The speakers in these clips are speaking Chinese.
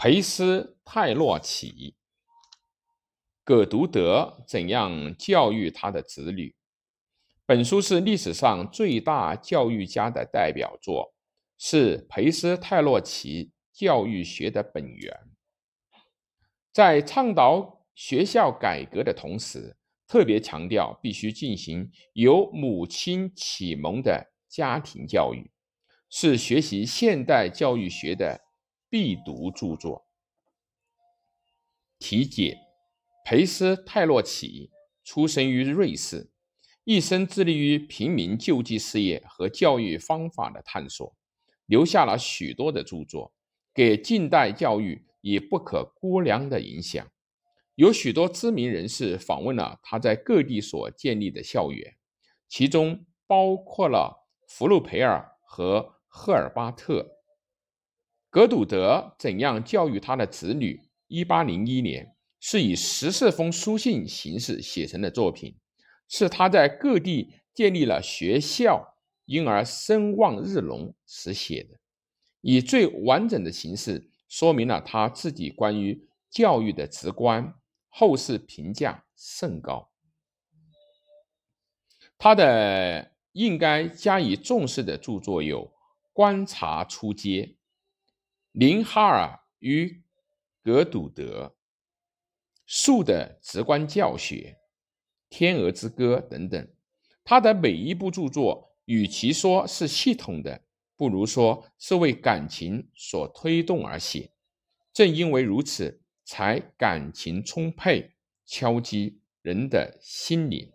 裴斯泰洛奇，葛独德怎样教育他的子女？本书是历史上最大教育家的代表作，是裴斯泰洛奇教育学的本源。在倡导学校改革的同时，特别强调必须进行由母亲启蒙的家庭教育，是学习现代教育学的。必读著作。题解：裴斯泰洛奇出生于瑞士，一生致力于平民救济事业和教育方法的探索，留下了许多的著作，给近代教育以不可估量的影响。有许多知名人士访问了他在各地所建立的校园，其中包括了福禄培尔和赫尔巴特。格鲁德怎样教育他的子女？一八零一年是以十四封书信形式写成的作品，是他在各地建立了学校，因而声望日隆时写的，以最完整的形式说明了他自己关于教育的直观，后世评价甚高。他的应该加以重视的著作有《观察出街》。林哈尔与格鲁德、树的直观教学、天鹅之歌等等，他的每一部著作，与其说是系统的，不如说是为感情所推动而写。正因为如此，才感情充沛，敲击人的心灵。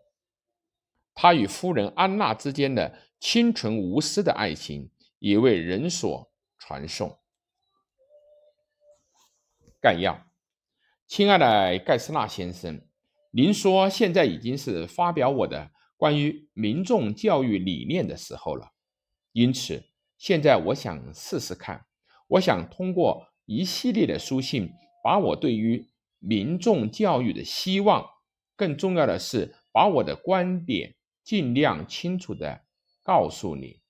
他与夫人安娜之间的清纯无私的爱情，也为人所传颂。概要，亲爱的盖斯纳先生，您说现在已经是发表我的关于民众教育理念的时候了，因此现在我想试试看，我想通过一系列的书信，把我对于民众教育的希望，更重要的是把我的观点尽量清楚的告诉你。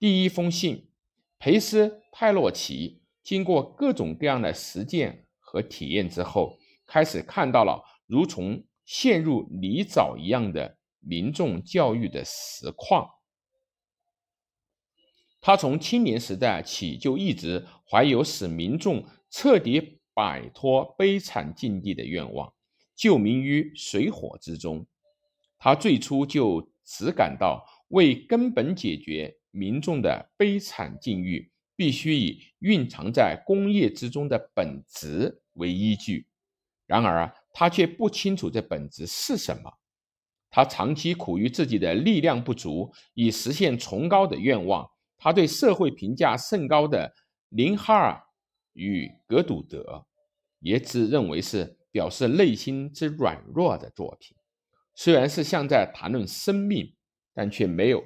第一封信，裴斯泰洛奇。经过各种各样的实践和体验之后，开始看到了如同陷入泥沼一样的民众教育的实况。他从青年时代起就一直怀有使民众彻底摆脱悲惨境地的愿望，救民于水火之中。他最初就只感到为根本解决民众的悲惨境遇。必须以蕴藏在工业之中的本质为依据，然而他却不清楚这本质是什么。他长期苦于自己的力量不足，以实现崇高的愿望。他对社会评价甚高的林哈尔与格鲁德，也只认为是表示内心之软弱的作品。虽然是像在谈论生命，但却没有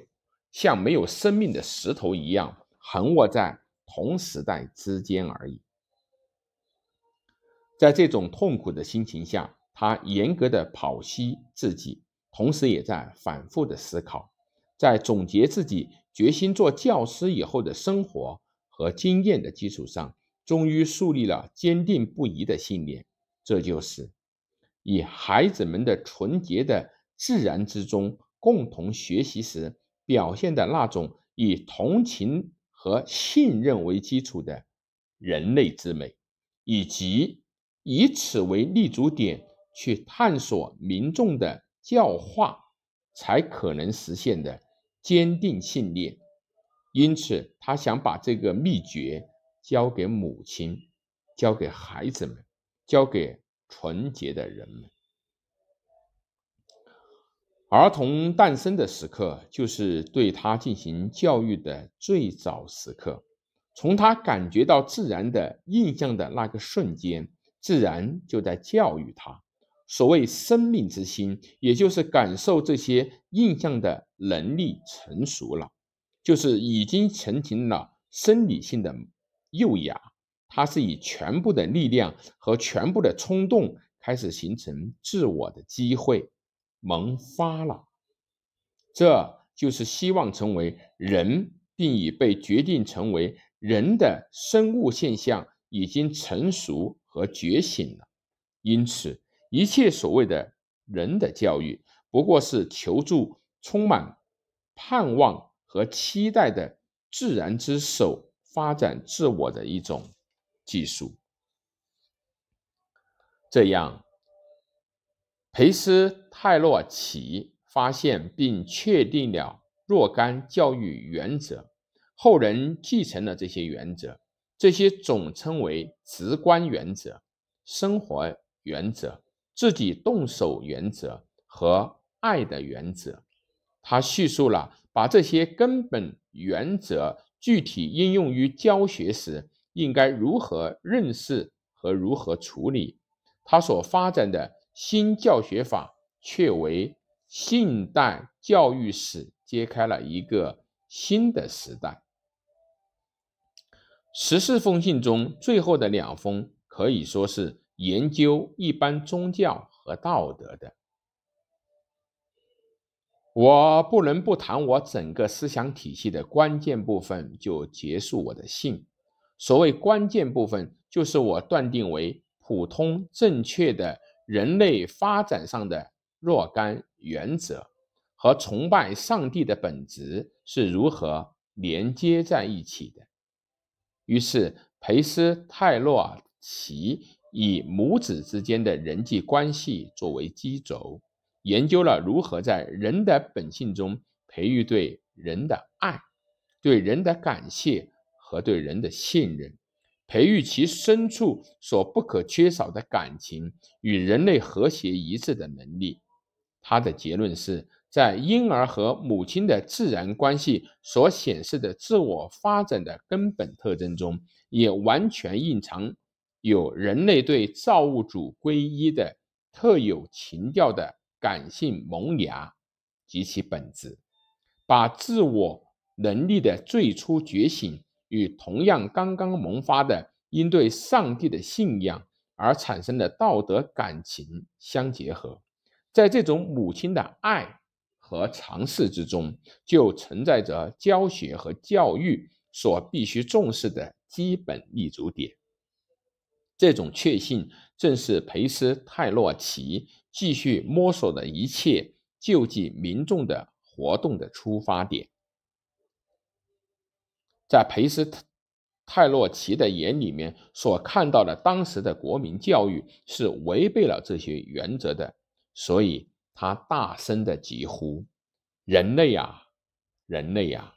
像没有生命的石头一样横卧在。同时代之间而已。在这种痛苦的心情下，他严格的剖析自己，同时也在反复的思考，在总结自己决心做教师以后的生活和经验的基础上，终于树立了坚定不移的信念。这就是以孩子们的纯洁的自然之中共同学习时表现的那种以同情。和信任为基础的人类之美，以及以此为立足点去探索民众的教化，才可能实现的坚定信念。因此，他想把这个秘诀交给母亲，交给孩子们，交给纯洁的人们。儿童诞生的时刻，就是对他进行教育的最早时刻。从他感觉到自然的印象的那个瞬间，自然就在教育他。所谓生命之心，也就是感受这些印象的能力成熟了，就是已经成型了生理性的幼芽。它是以全部的力量和全部的冲动，开始形成自我的机会。萌发了，这就是希望成为人，并已被决定成为人的生物现象已经成熟和觉醒了。因此，一切所谓的人的教育，不过是求助充满盼望和期待的自然之手发展自我的一种技术。这样，裴斯泰洛奇发现并确定了若干教育原则，后人继承了这些原则，这些总称为直观原则、生活原则、自己动手原则和爱的原则。他叙述了把这些根本原则具体应用于教学时应该如何认识和如何处理。他所发展的新教学法，却为现代教育史揭开了一个新的时代。十四封信中最后的两封，可以说是研究一般宗教和道德的。我不能不谈我整个思想体系的关键部分，就结束我的信。所谓关键部分，就是我断定为。普通正确的人类发展上的若干原则和崇拜上帝的本质是如何连接在一起的。于是，裴斯泰洛奇以母子之间的人际关系作为基轴，研究了如何在人的本性中培育对人的爱、对人的感谢和对人的信任。培育其深处所不可缺少的感情与人类和谐一致的能力。他的结论是在婴儿和母亲的自然关系所显示的自我发展的根本特征中，也完全蕴藏有人类对造物主归一的特有情调的感性萌芽及其本质，把自我能力的最初觉醒。与同样刚刚萌发的因对上帝的信仰而产生的道德感情相结合，在这种母亲的爱和尝试之中，就存在着教学和教育所必须重视的基本立足点。这种确信正是裴斯泰洛奇继续摸索的一切救济民众的活动的出发点。在裴斯泰洛奇的眼里面所看到的当时的国民教育是违背了这些原则的，所以他大声的疾呼：“人类啊，人类啊！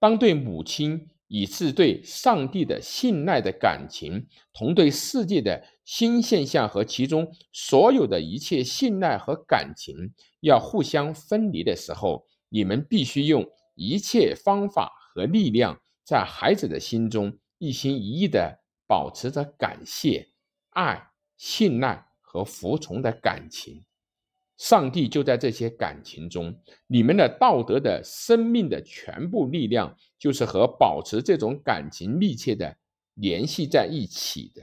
当对母亲以至对上帝的信赖的感情，同对世界的新现象和其中所有的一切信赖和感情要互相分离的时候，你们必须用一切方法和力量。”在孩子的心中，一心一意地保持着感谢、爱、信赖和服从的感情。上帝就在这些感情中。你们的道德的生命的全部力量，就是和保持这种感情密切的联系在一起的。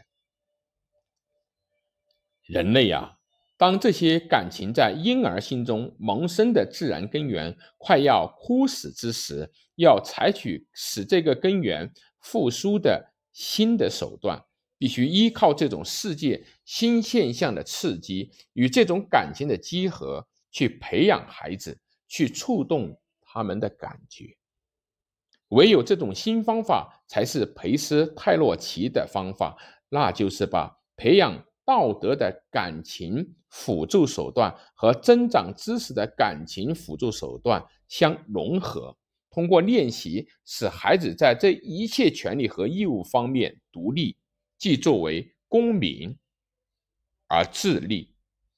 人类呀！当这些感情在婴儿心中萌生的自然根源快要枯死之时，要采取使这个根源复苏的新的手段，必须依靠这种世界新现象的刺激与这种感情的集合，去培养孩子，去触动他们的感觉。唯有这种新方法，才是培斯泰洛奇的方法，那就是把培养。道德的感情辅助手段和增长知识的感情辅助手段相融合，通过练习使孩子在这一切权利和义务方面独立，既作为公民而自立。